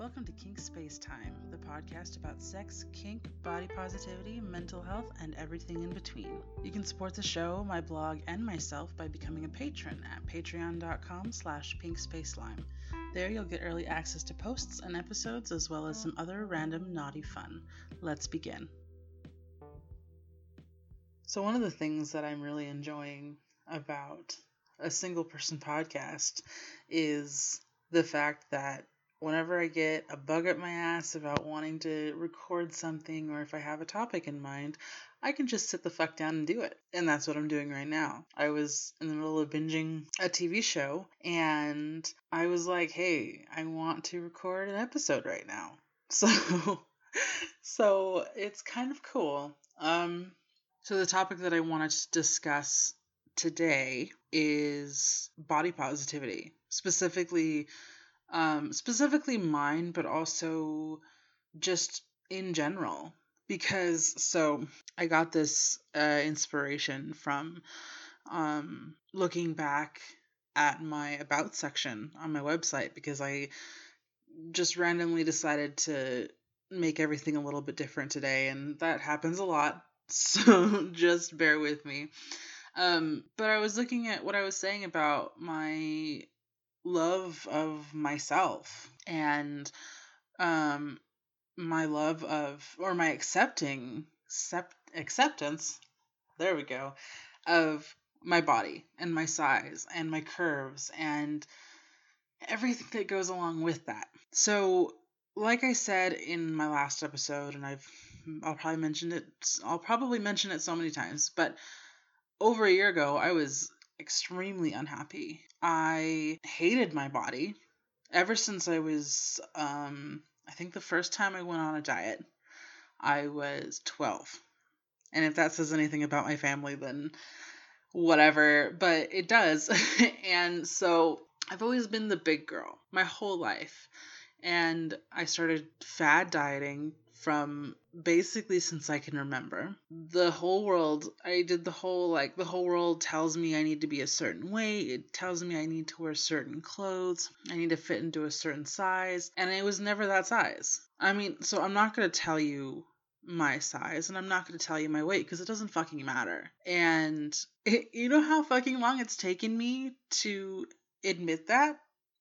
Welcome to Kink Space Time, the podcast about sex, kink, body positivity, mental health, and everything in between. You can support the show, my blog, and myself by becoming a patron at patreon.com slash pinkspacelime. There you'll get early access to posts and episodes as well as some other random naughty fun. Let's begin. So one of the things that I'm really enjoying about a single person podcast is the fact that whenever I get a bug up my ass about wanting to record something or if I have a topic in mind, I can just sit the fuck down and do it. And that's what I'm doing right now. I was in the middle of binging a TV show and I was like, hey, I want to record an episode right now. So so it's kind of cool. Um so the topic that I want to discuss today is body positivity, specifically um, specifically mine, but also just in general. Because so I got this uh, inspiration from um, looking back at my about section on my website because I just randomly decided to make everything a little bit different today, and that happens a lot. So just bear with me. Um, but I was looking at what I was saying about my love of myself and um my love of or my accepting accept, acceptance there we go of my body and my size and my curves and everything that goes along with that. So like i said in my last episode and i've i'll probably mention it i'll probably mention it so many times but over a year ago i was extremely unhappy. I hated my body ever since I was, um, I think the first time I went on a diet, I was 12. And if that says anything about my family, then whatever, but it does. and so I've always been the big girl my whole life. And I started fad dieting from basically since I can remember. The whole world, I did the whole like the whole world tells me I need to be a certain way. It tells me I need to wear certain clothes. I need to fit into a certain size, and it was never that size. I mean, so I'm not going to tell you my size and I'm not going to tell you my weight because it doesn't fucking matter. And it, you know how fucking long it's taken me to admit that?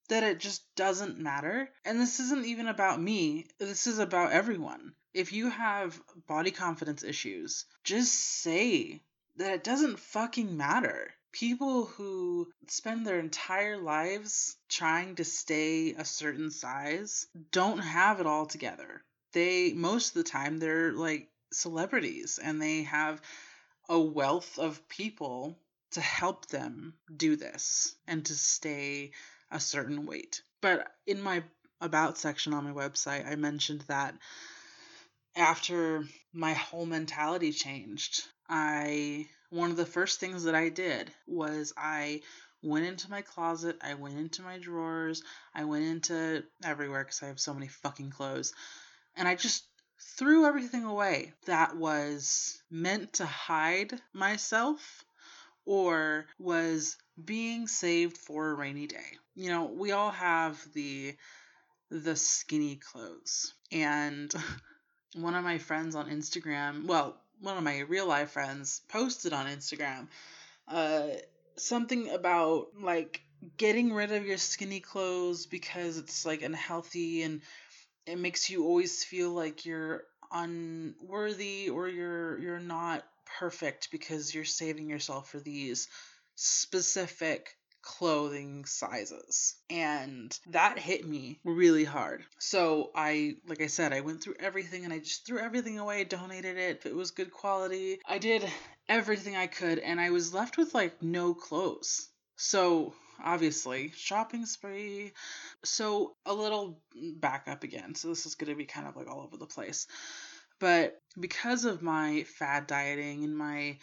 That it just doesn't matter. And this isn't even about me, this is about everyone. If you have body confidence issues, just say that it doesn't fucking matter. People who spend their entire lives trying to stay a certain size don't have it all together. They, most of the time, they're like celebrities and they have a wealth of people to help them do this and to stay a certain weight. But in my about section on my website, I mentioned that after my whole mentality changed, I one of the first things that I did was I went into my closet, I went into my drawers, I went into everywhere because I have so many fucking clothes, and I just threw everything away that was meant to hide myself or was being saved for a rainy day. You know, we all have the the skinny clothes. And one of my friends on Instagram, well, one of my real life friends posted on Instagram uh something about like getting rid of your skinny clothes because it's like unhealthy and it makes you always feel like you're unworthy or you're you're not perfect because you're saving yourself for these specific clothing sizes. And that hit me really hard. So I, like I said, I went through everything and I just threw everything away, donated it. If it was good quality, I did everything I could and I was left with like no clothes. So obviously, shopping spree. So a little back up again. So this is going to be kind of like all over the place. But because of my fad dieting and my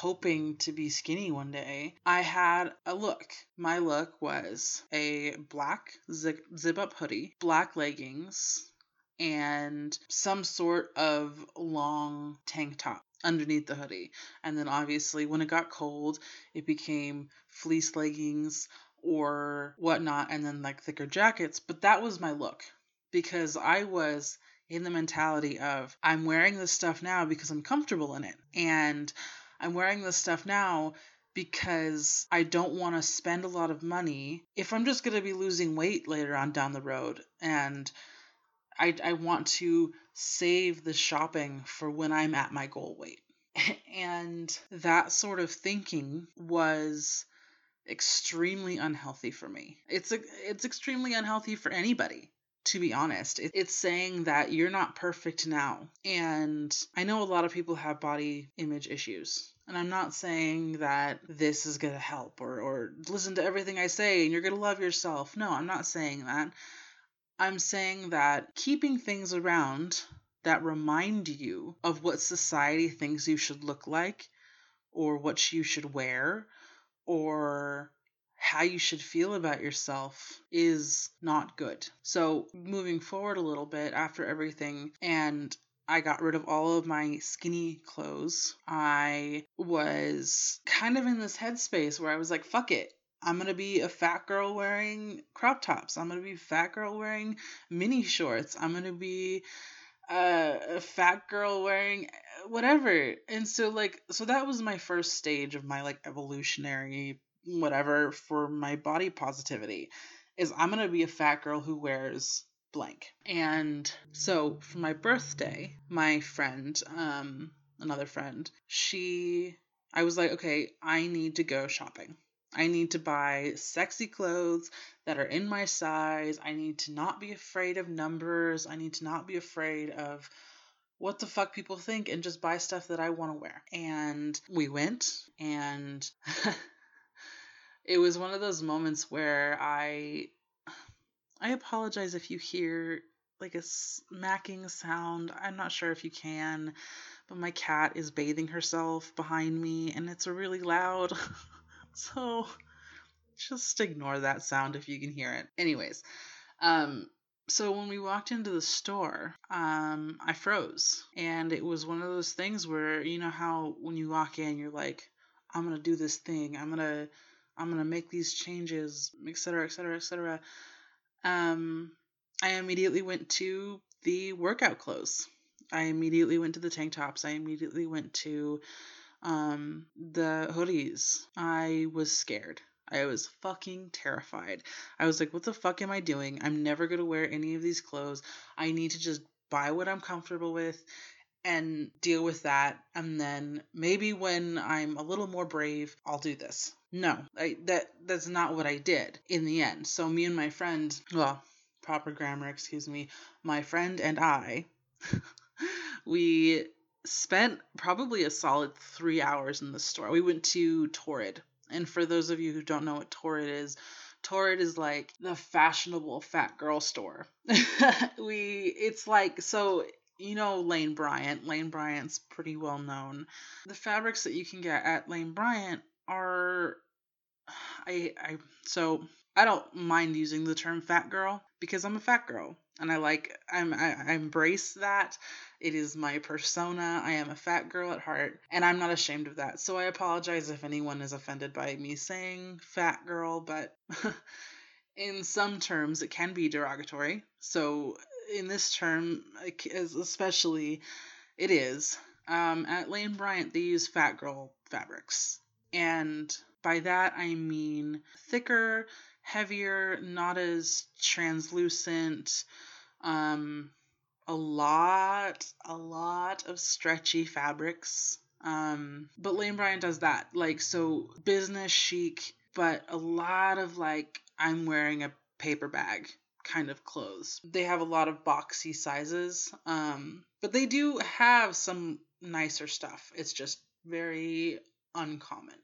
hoping to be skinny one day, I had a look. My look was a black zip, up hoodie, black leggings, and some sort of long tank top underneath the hoodie. And then obviously, when it got cold, it became fleece leggings or whatnot, and then like thicker jackets. But that was my look because I was in the mentality of I'm wearing this stuff now because I'm comfortable in it. And I'm wearing this stuff now because I don't want to spend a lot of money if I'm just going to be losing weight later on down the road. And I, I want to save the shopping for when I'm at my goal weight. and that sort of thinking was extremely unhealthy for me. It's a, it's extremely unhealthy for anybody to be honest. It's saying that you're not perfect now. And I know a lot of people have body image issues. And I'm not saying that this is going to help or, or listen to everything I say and you're going to love yourself. No, I'm not saying that. I'm saying that keeping things around that remind you of what society thinks you should look like or what you should wear or how you should feel about yourself is not good. So, moving forward a little bit after everything, and I got rid of all of my skinny clothes. I was kind of in this headspace where I was like, fuck it. I'm going to be a fat girl wearing crop tops. I'm going to be a fat girl wearing mini shorts. I'm going to be uh, a fat girl wearing whatever. And so, like, so that was my first stage of my, like, evolutionary whatever for my body positivity is I'm going to be a fat girl who wears blank. And so for my birthday, my friend, um another friend, she I was like, okay, I need to go shopping. I need to buy sexy clothes that are in my size. I need to not be afraid of numbers. I need to not be afraid of what the fuck people think and just buy stuff that I want to wear. And we went and it was one of those moments where I I apologize if you hear like a smacking sound. I'm not sure if you can, but my cat is bathing herself behind me and it's really loud. so just ignore that sound if you can hear it. Anyways, um so when we walked into the store, um I froze. And it was one of those things where you know how when you walk in you're like I'm going to do this thing. I'm going to I'm gonna make these changes, etc., etc., etc. Um, I immediately went to the workout clothes. I immediately went to the tank tops. I immediately went to um, the hoodies. I was scared. I was fucking terrified. I was like, what the fuck am I doing? I'm never going to wear any of these clothes. I need to just buy what I'm comfortable with and deal with that. And then maybe when I'm a little more brave, I'll do this. No, I, that that's not what I did in the end. So me and my friend, well, proper grammar, excuse me, my friend and I, we spent probably a solid three hours in the store. We went to Torrid. And for those of you who don't know what Torrid is, Torrid is like the fashionable fat girl store. we it's like so you know Lane Bryant. Lane Bryant's pretty well known. The fabrics that you can get at Lane Bryant are I I so I don't mind using the term fat girl because I'm a fat girl and I like I'm I, I embrace that. It is my persona. I am a fat girl at heart and I'm not ashamed of that. So I apologize if anyone is offended by me saying fat girl, but in some terms it can be derogatory. So in this term especially it is. Um, at Lane Bryant they use fat girl fabrics and by that I mean thicker, heavier, not as translucent, um, a lot, a lot of stretchy fabrics. Um, but Lane Bryant does that. Like, so business chic, but a lot of like, I'm wearing a paper bag kind of clothes. They have a lot of boxy sizes, um, but they do have some nicer stuff. It's just very uncommon.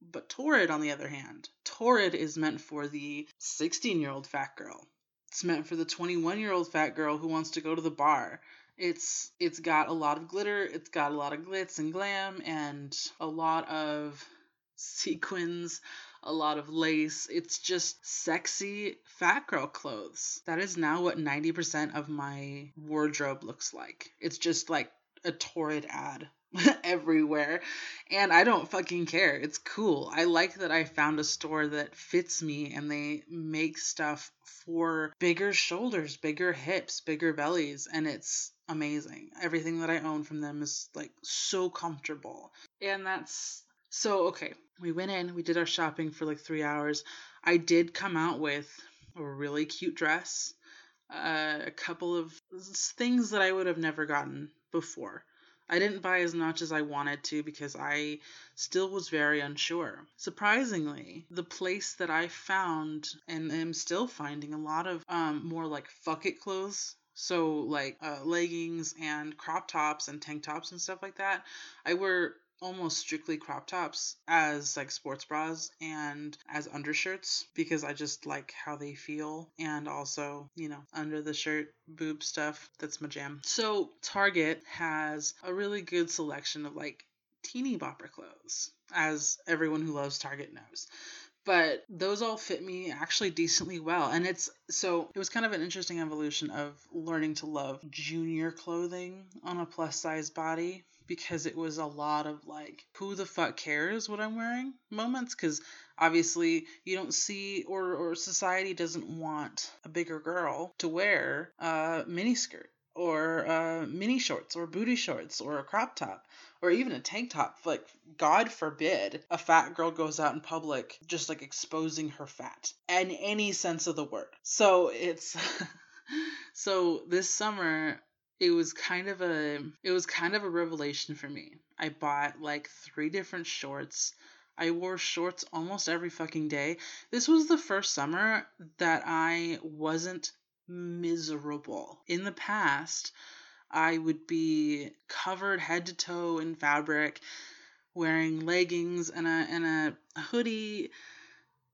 But Torrid, on the other hand, Torrid is meant for the 16 year old fat girl. It's meant for the 21 year old fat girl who wants to go to the bar. It's it's got a lot of glitter, it's got a lot of glitz and glam, and a lot of sequins, a lot of lace. It's just sexy fat girl clothes. That is now what 90% of my wardrobe looks like. It's just like a torrid ad everywhere. And I don't fucking care. It's cool. I like that I found a store that fits me and they make stuff for bigger shoulders, bigger hips, bigger bellies. And it's amazing. Everything that I own from them is like so comfortable. And that's so okay. We went in, we did our shopping for like three hours. I did come out with a really cute dress, uh, a couple of things that I would have never gotten before. I didn't buy as much as I wanted to because I still was very unsure. Surprisingly, the place that I found and am still finding a lot of um, more like fuck it clothes so like uh, leggings and crop tops and tank tops and stuff like that i wear almost strictly crop tops as like sports bras and as undershirts because I just like how they feel and also, you know, under the shirt boob stuff. That's my jam. So Target has a really good selection of like teeny bopper clothes, as everyone who loves Target knows but those all fit me actually decently well and it's so it was kind of an interesting evolution of learning to love junior clothing on a plus size body because it was a lot of like who the fuck cares what i'm wearing moments because obviously you don't see or or society doesn't want a bigger girl to wear a mini skirt or uh, mini shorts or booty shorts or a crop top or even a tank top. Like god forbid a fat girl goes out in public just like exposing her fat in any sense of the word. So it's so this summer it was kind of a it was kind of a revelation for me. I bought like three different shorts. I wore shorts almost every fucking day. This was the first summer that I wasn't miserable. In the past, I would be covered head to toe in fabric, wearing leggings and a and a hoodie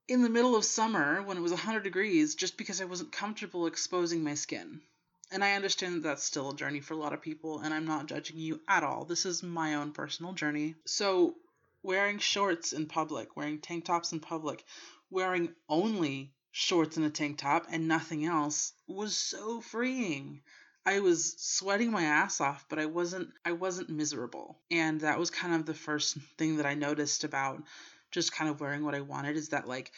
in the middle of summer when it was 100 degrees just because I wasn't comfortable exposing my skin. And I understand that that's still a journey for a lot of people, and I'm not judging you at all. This is my own personal journey. So, wearing shorts in public, wearing tank tops in public, wearing only shorts and a tank top and nothing else was so freeing. I was sweating my ass off, but I wasn't I wasn't miserable. And that was kind of the first thing that I noticed about just kind of wearing what I wanted is that like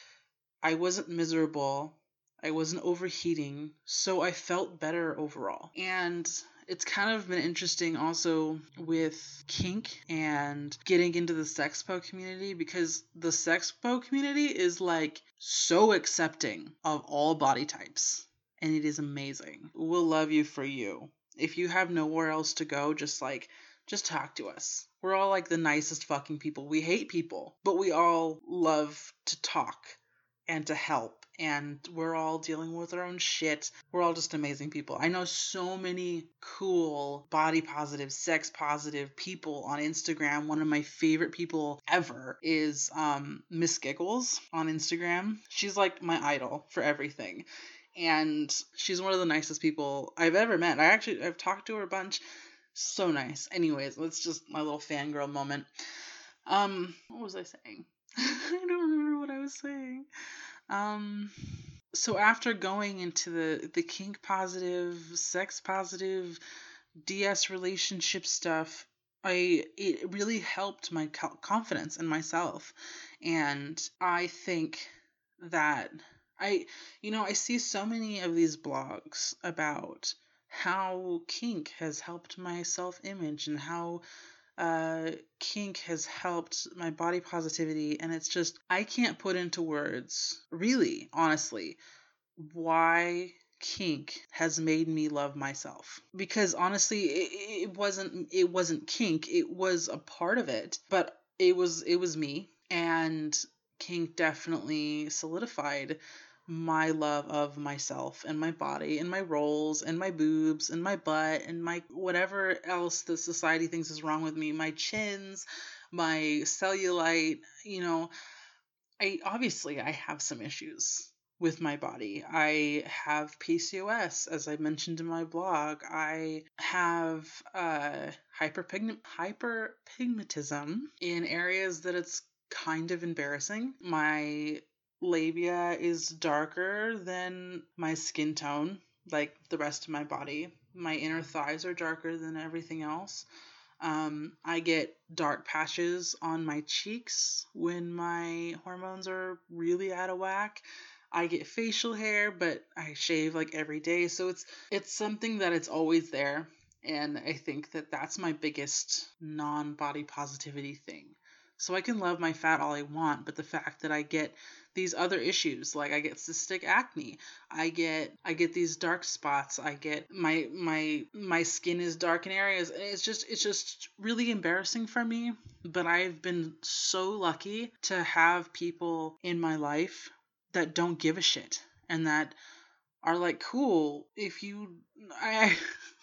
I wasn't miserable I wasn't overheating, so I felt better overall. And it's kind of been interesting also with kink and getting into the sexpo community because the sexpo community is like so accepting of all body types and it is amazing. We'll love you for you. If you have nowhere else to go, just like just talk to us. We're all like the nicest fucking people. We hate people, but we all love to talk and to help and we're all dealing with our own shit. We're all just amazing people. I know so many cool body positive, sex positive people on Instagram. One of my favorite people ever is um, Miss Giggles on Instagram. She's like my idol for everything. And she's one of the nicest people I've ever met. I actually I've talked to her a bunch. So nice. Anyways, that's just my little fangirl moment. Um, what was I saying? I don't remember what I was saying. Um, so after going into the the kink positive, sex positive, DS relationship stuff, I it really helped my confidence in myself, and I think that I you know I see so many of these blogs about how kink has helped my self image and how uh, kink has helped my body positivity, and it's just, I can't put into words, really, honestly, why kink has made me love myself. Because honestly it, it wasn't it wasn't kink it was a part of it but it was it was me and kink definitely solidified my love of myself and my body and my rolls and my boobs and my butt and my whatever else the society thinks is wrong with me, my chins, my cellulite, you know, I obviously I have some issues with my body. I have PCOS, as I mentioned in my blog. I have uh, hyperpigment hyperpigmentism in areas that it's kind of embarrassing. My labia is darker than my skin tone, like the rest of my body. My inner thighs are darker than everything else. Um, I get dark patches on my cheeks when my hormones are really out of whack. I get facial hair, but I shave like every day, so it's it's something that it's always there, and I think that that's my biggest non-body positivity thing. So I can love my fat all I want, but the fact that I get these other issues. Like i get cystic acne. I get i get these dark spots. I get my my my skin is dark in areas. It's just it's just really embarrassing for me. But i've been so lucky to have people in my life that don't give a shit and that are like cool if you i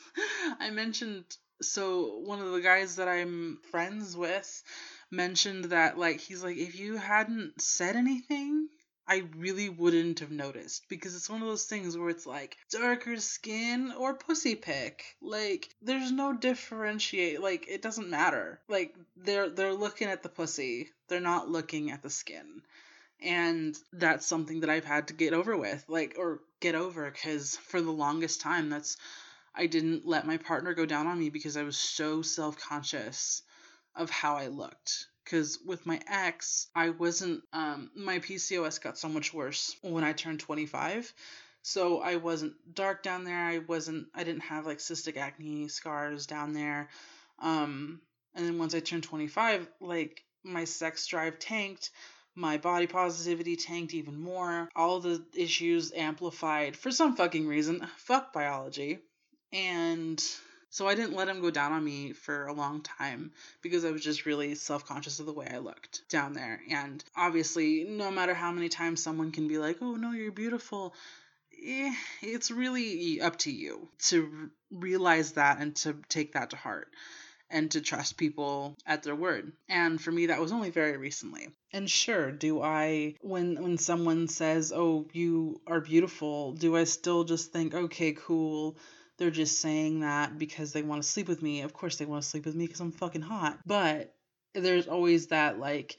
i mentioned so one of the guys that i'm friends with mentioned that like he's like if you hadn't said anything I really wouldn't have noticed because it's one of those things where it's like darker skin or pussy pick. Like there's no differentiate like it doesn't matter. Like they're they're looking at the pussy. They're not looking at the skin. And that's something that I've had to get over with, like or get over cuz for the longest time that's I didn't let my partner go down on me because I was so self-conscious of how I looked because with my ex, I wasn't, um, my PCOS got so much worse when I turned 25. So I wasn't dark down there. I wasn't, I didn't have like cystic acne scars down there. Um, and then once I turned 25, like my sex drive tanked. My body positivity tanked even more. All the issues amplified for some fucking reason. Fuck biology. And so I didn't let him go down on me for a long time because I was just really self conscious of the way I looked down there. And obviously, no matter how many times someone can be like, oh no, you're beautiful, eh, it's really up to you to realize that and to take that to heart and to trust people at their word. And for me that was only very recently. And sure, do I when when someone says, "Oh, you are beautiful," do I still just think, "Okay, cool." They're just saying that because they want to sleep with me. Of course, they want to sleep with me because I'm fucking hot. But there's always that like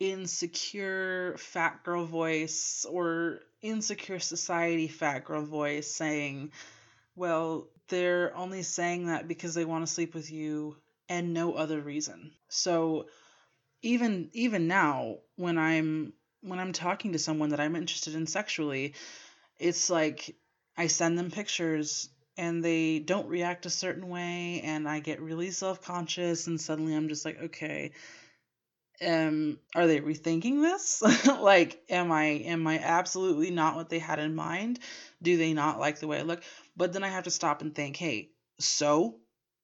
insecure fat girl voice or insecure society fat girl voice saying, well, they're only saying that because they want to sleep with you and no other reason. So even even now when I'm when I'm talking to someone that I'm interested in sexually, it's like I send them pictures and they don't react a certain way and I get really self-conscious and suddenly I'm just like, okay, um are they rethinking this? like am I am I absolutely not what they had in mind? Do they not like the way I look? But then I have to stop and think, hey, so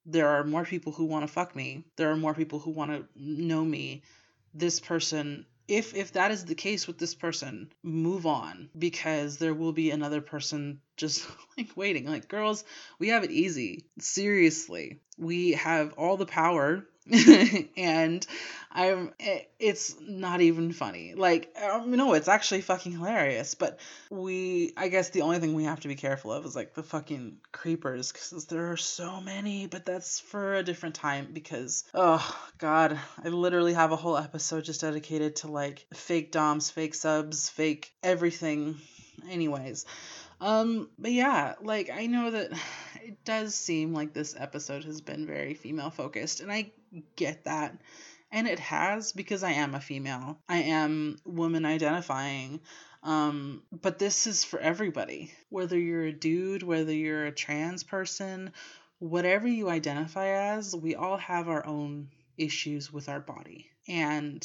there are more people who want to fuck me. There are more people who want to know me. This person if if that is the case with this person move on because there will be another person just like waiting. Like girls we have it easy. Seriously. We have all the power and I'm it's not even funny. Like um, no, it's actually fucking hilarious. But we, I guess the only thing we have to be careful of is like the fucking creepers because there are so many. But that's for a different time because oh god, I literally have a whole episode just dedicated to like fake doms, fake subs, fake everything. Anyways, um, but yeah, like I know that it does seem like this episode has been very female focused, and I get that. And it has because I am a female. I am woman identifying. Um, but this is for everybody. Whether you're a dude, whether you're a trans person, whatever you identify as, we all have our own issues with our body. And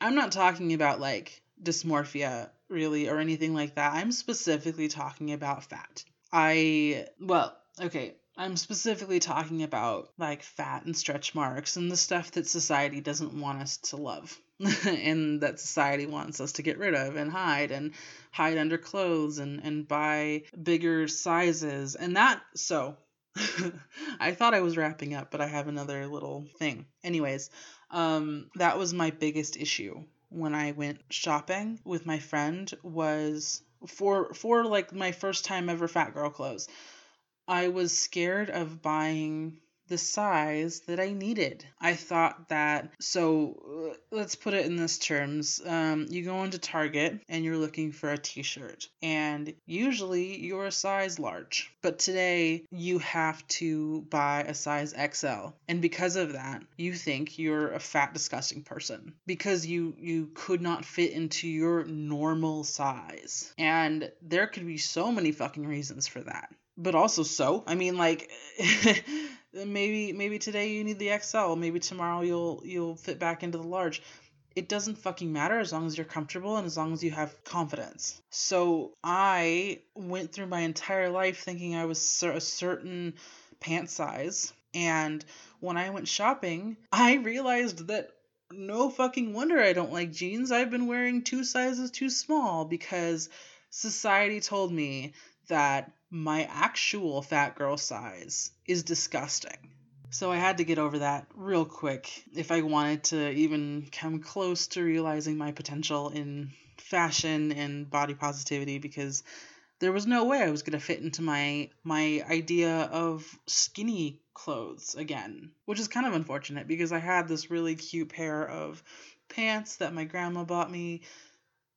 I'm not talking about like dysmorphia really or anything like that. I'm specifically talking about fat. I, well, okay, I'm specifically talking about like fat and stretch marks and the stuff that society doesn't want us to love and that society wants us to get rid of and hide and hide under clothes and, and buy bigger sizes. And that, so I thought I was wrapping up, but I have another little thing. Anyways, um, that was my biggest issue when I went shopping with my friend was for for like my first time ever fat girl clothes. I was scared of buying the size that I needed. I thought that, so uh, let's put it in this terms. Um, you go into Target and you're looking for a t shirt, and usually you're a size large. But today you have to buy a size XL. And because of that, you think you're a fat, disgusting person because you, you could not fit into your normal size. And there could be so many fucking reasons for that but also so. I mean, like maybe maybe today you need the XL, maybe tomorrow you'll you'll fit back into the large. It doesn't fucking matter as long as you're comfortable and as long as you have confidence. So I went through my entire life thinking I was a certain pant size, and when I went shopping, I realized that no fucking wonder I don't like jeans. I've been wearing two sizes too small because society told me that my actual fat girl size is disgusting. So I had to get over that real quick if I wanted to even come close to realizing my potential in fashion and body positivity because there was no way I was going to fit into my my idea of skinny clothes again, which is kind of unfortunate because I had this really cute pair of pants that my grandma bought me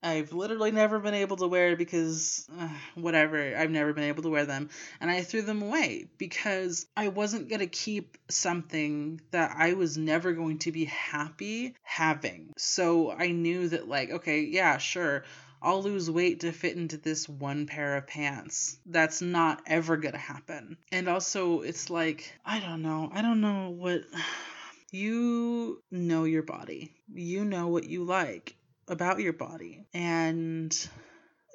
I've literally never been able to wear because uh, whatever, I've never been able to wear them. And I threw them away because I wasn't going to keep something that I was never going to be happy having. So I knew that, like, okay, yeah, sure. I'll lose weight to fit into this one pair of pants. That's not ever going to happen. And also, it's like, I don't know. I don't know what. You know your body. You know what you like about your body. And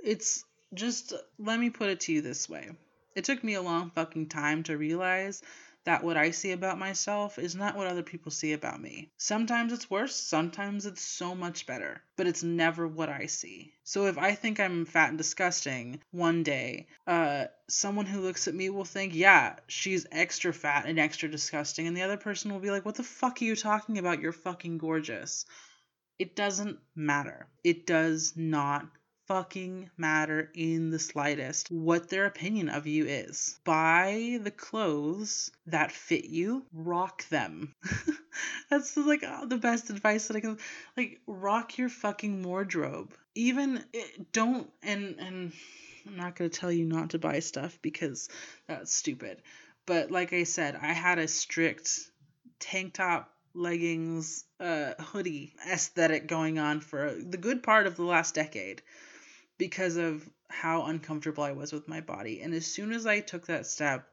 it's just, let me put it to you this way. It took me a long fucking time to realize that what I see about myself is not what other people see about me. Sometimes it's worse, sometimes it's so much better, but it's never what I see. So if I think I'm fat and disgusting one day, uh someone who looks at me will think, "Yeah, she's extra fat and extra disgusting." And the other person will be like, "What the fuck are you talking about? You're fucking gorgeous." It doesn't matter. It does not fucking matter in the slightest what their opinion of you is. Buy the clothes that fit you, rock them. That's like oh, the best advice that I can like rock your fucking wardrobe. Even it, eh, don't and and I'm not going to tell you not to buy stuff because that's stupid. But like I said, I had a strict tank top leggings, uh, hoodie aesthetic going on for the good part of the last decade because of how uncomfortable I was with my body. And as soon as I took that step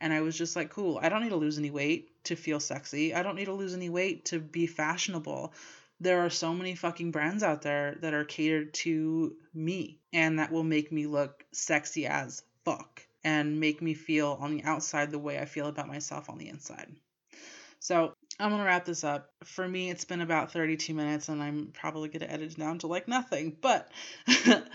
and I was just like, cool, I don't need to lose any weight to feel sexy. I don't need to lose any weight to be fashionable. There are so many fucking brands out there that are catered to me and that will make me look sexy as fuck and make me feel on the outside the way I feel about myself on the inside. So I'm gonna wrap this up. For me, it's been about 32 minutes, and I'm probably gonna edit it down to like nothing. But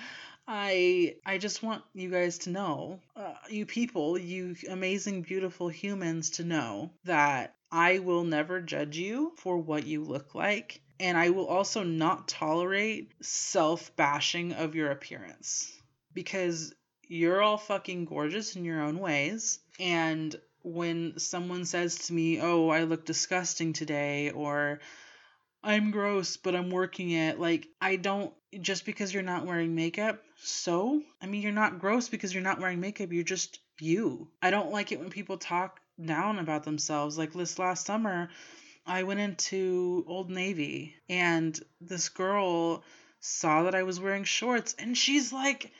I I just want you guys to know, uh, you people, you amazing, beautiful humans, to know that I will never judge you for what you look like, and I will also not tolerate self bashing of your appearance because you're all fucking gorgeous in your own ways, and when someone says to me, "Oh, I look disgusting today," or "I'm gross, but I'm working it," like I don't just because you're not wearing makeup. So, I mean, you're not gross because you're not wearing makeup. You're just you. I don't like it when people talk down about themselves. Like this last summer, I went into Old Navy and this girl saw that I was wearing shorts and she's like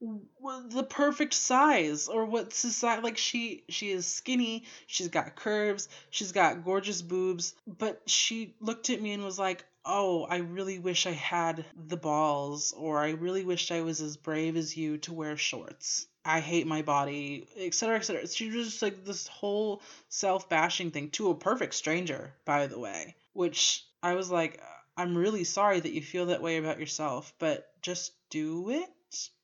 the perfect size or what society like she she is skinny she's got curves she's got gorgeous boobs but she looked at me and was like oh i really wish i had the balls or i really wished i was as brave as you to wear shorts. I hate my body etc etc she was just like this whole self-bashing thing to a perfect stranger by the way which i was like i'm really sorry that you feel that way about yourself but just do it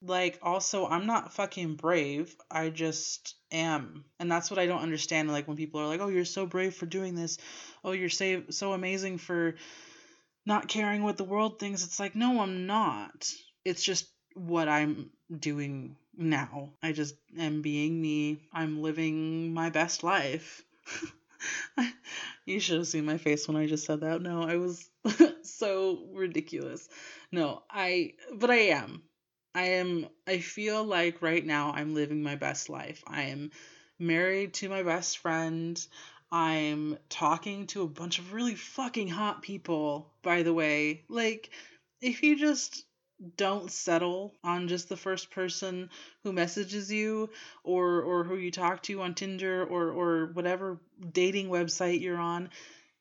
like, also, I'm not fucking brave. I just am. And that's what I don't understand. Like, when people are like, oh, you're so brave for doing this. Oh, you're so, so amazing for not caring what the world thinks. It's like, no, I'm not. It's just what I'm doing now. I just am being me. I'm living my best life. you should have seen my face when I just said that. No, I was so ridiculous. No, I, but I am. I am, I feel like right now I'm living my best life. I am married to my best friend. I'm talking to a bunch of really fucking hot people, by the way. Like, if you just don't settle on just the first person who messages you or or who you talk to on Tinder or or whatever dating website you're on,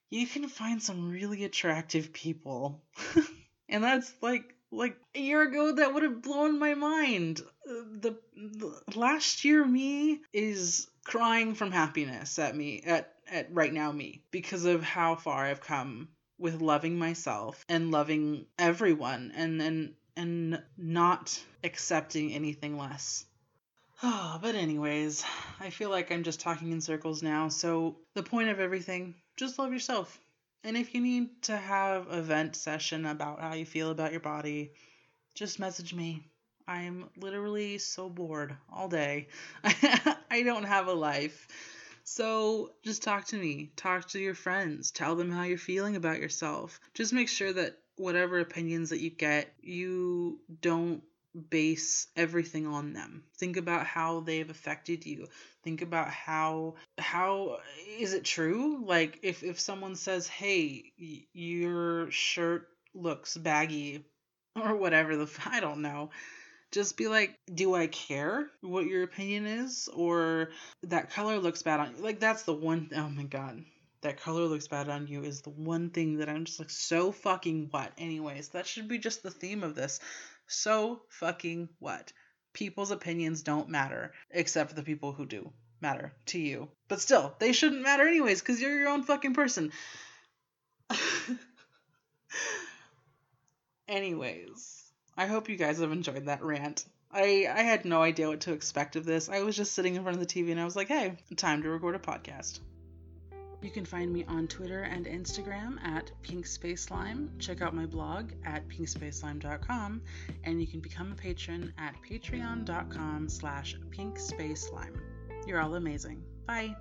you can find some really attractive people. and that's like like a year ago that would have blown my mind. The, the last year me is crying from happiness at me at at right now me because of how far I've come with loving myself and loving everyone and and and not accepting anything less. Oh, but anyways, I feel like I'm just talking in circles now. So the point of everything, just love yourself. And if you need to have a vent session about how you feel about your body, just message me. I'm literally so bored all day. I don't have a life. So just talk to me. Talk to your friends. Tell them how you're feeling about yourself. Just make sure that whatever opinions that you get, you don't base everything on them. Think about how they've affected you. Think about how how is it true? Like if if someone says, "Hey, your shirt looks baggy," or whatever the I don't know. Just be like, do I care what your opinion is, or that color looks bad on you? Like that's the one. Oh my god, that color looks bad on you is the one thing that I'm just like so fucking what. Anyways, that should be just the theme of this. So fucking what? People's opinions don't matter, except for the people who do matter to you. But still, they shouldn't matter anyways, because you're your own fucking person. anyways, I hope you guys have enjoyed that rant. I, I had no idea what to expect of this. I was just sitting in front of the TV and I was like, hey, time to record a podcast. You can find me on Twitter and Instagram at Pink Space Slime. Check out my blog at pinkspacelime.com, and you can become a patron at patreon.com slash pinkspacelime. You're all amazing. Bye.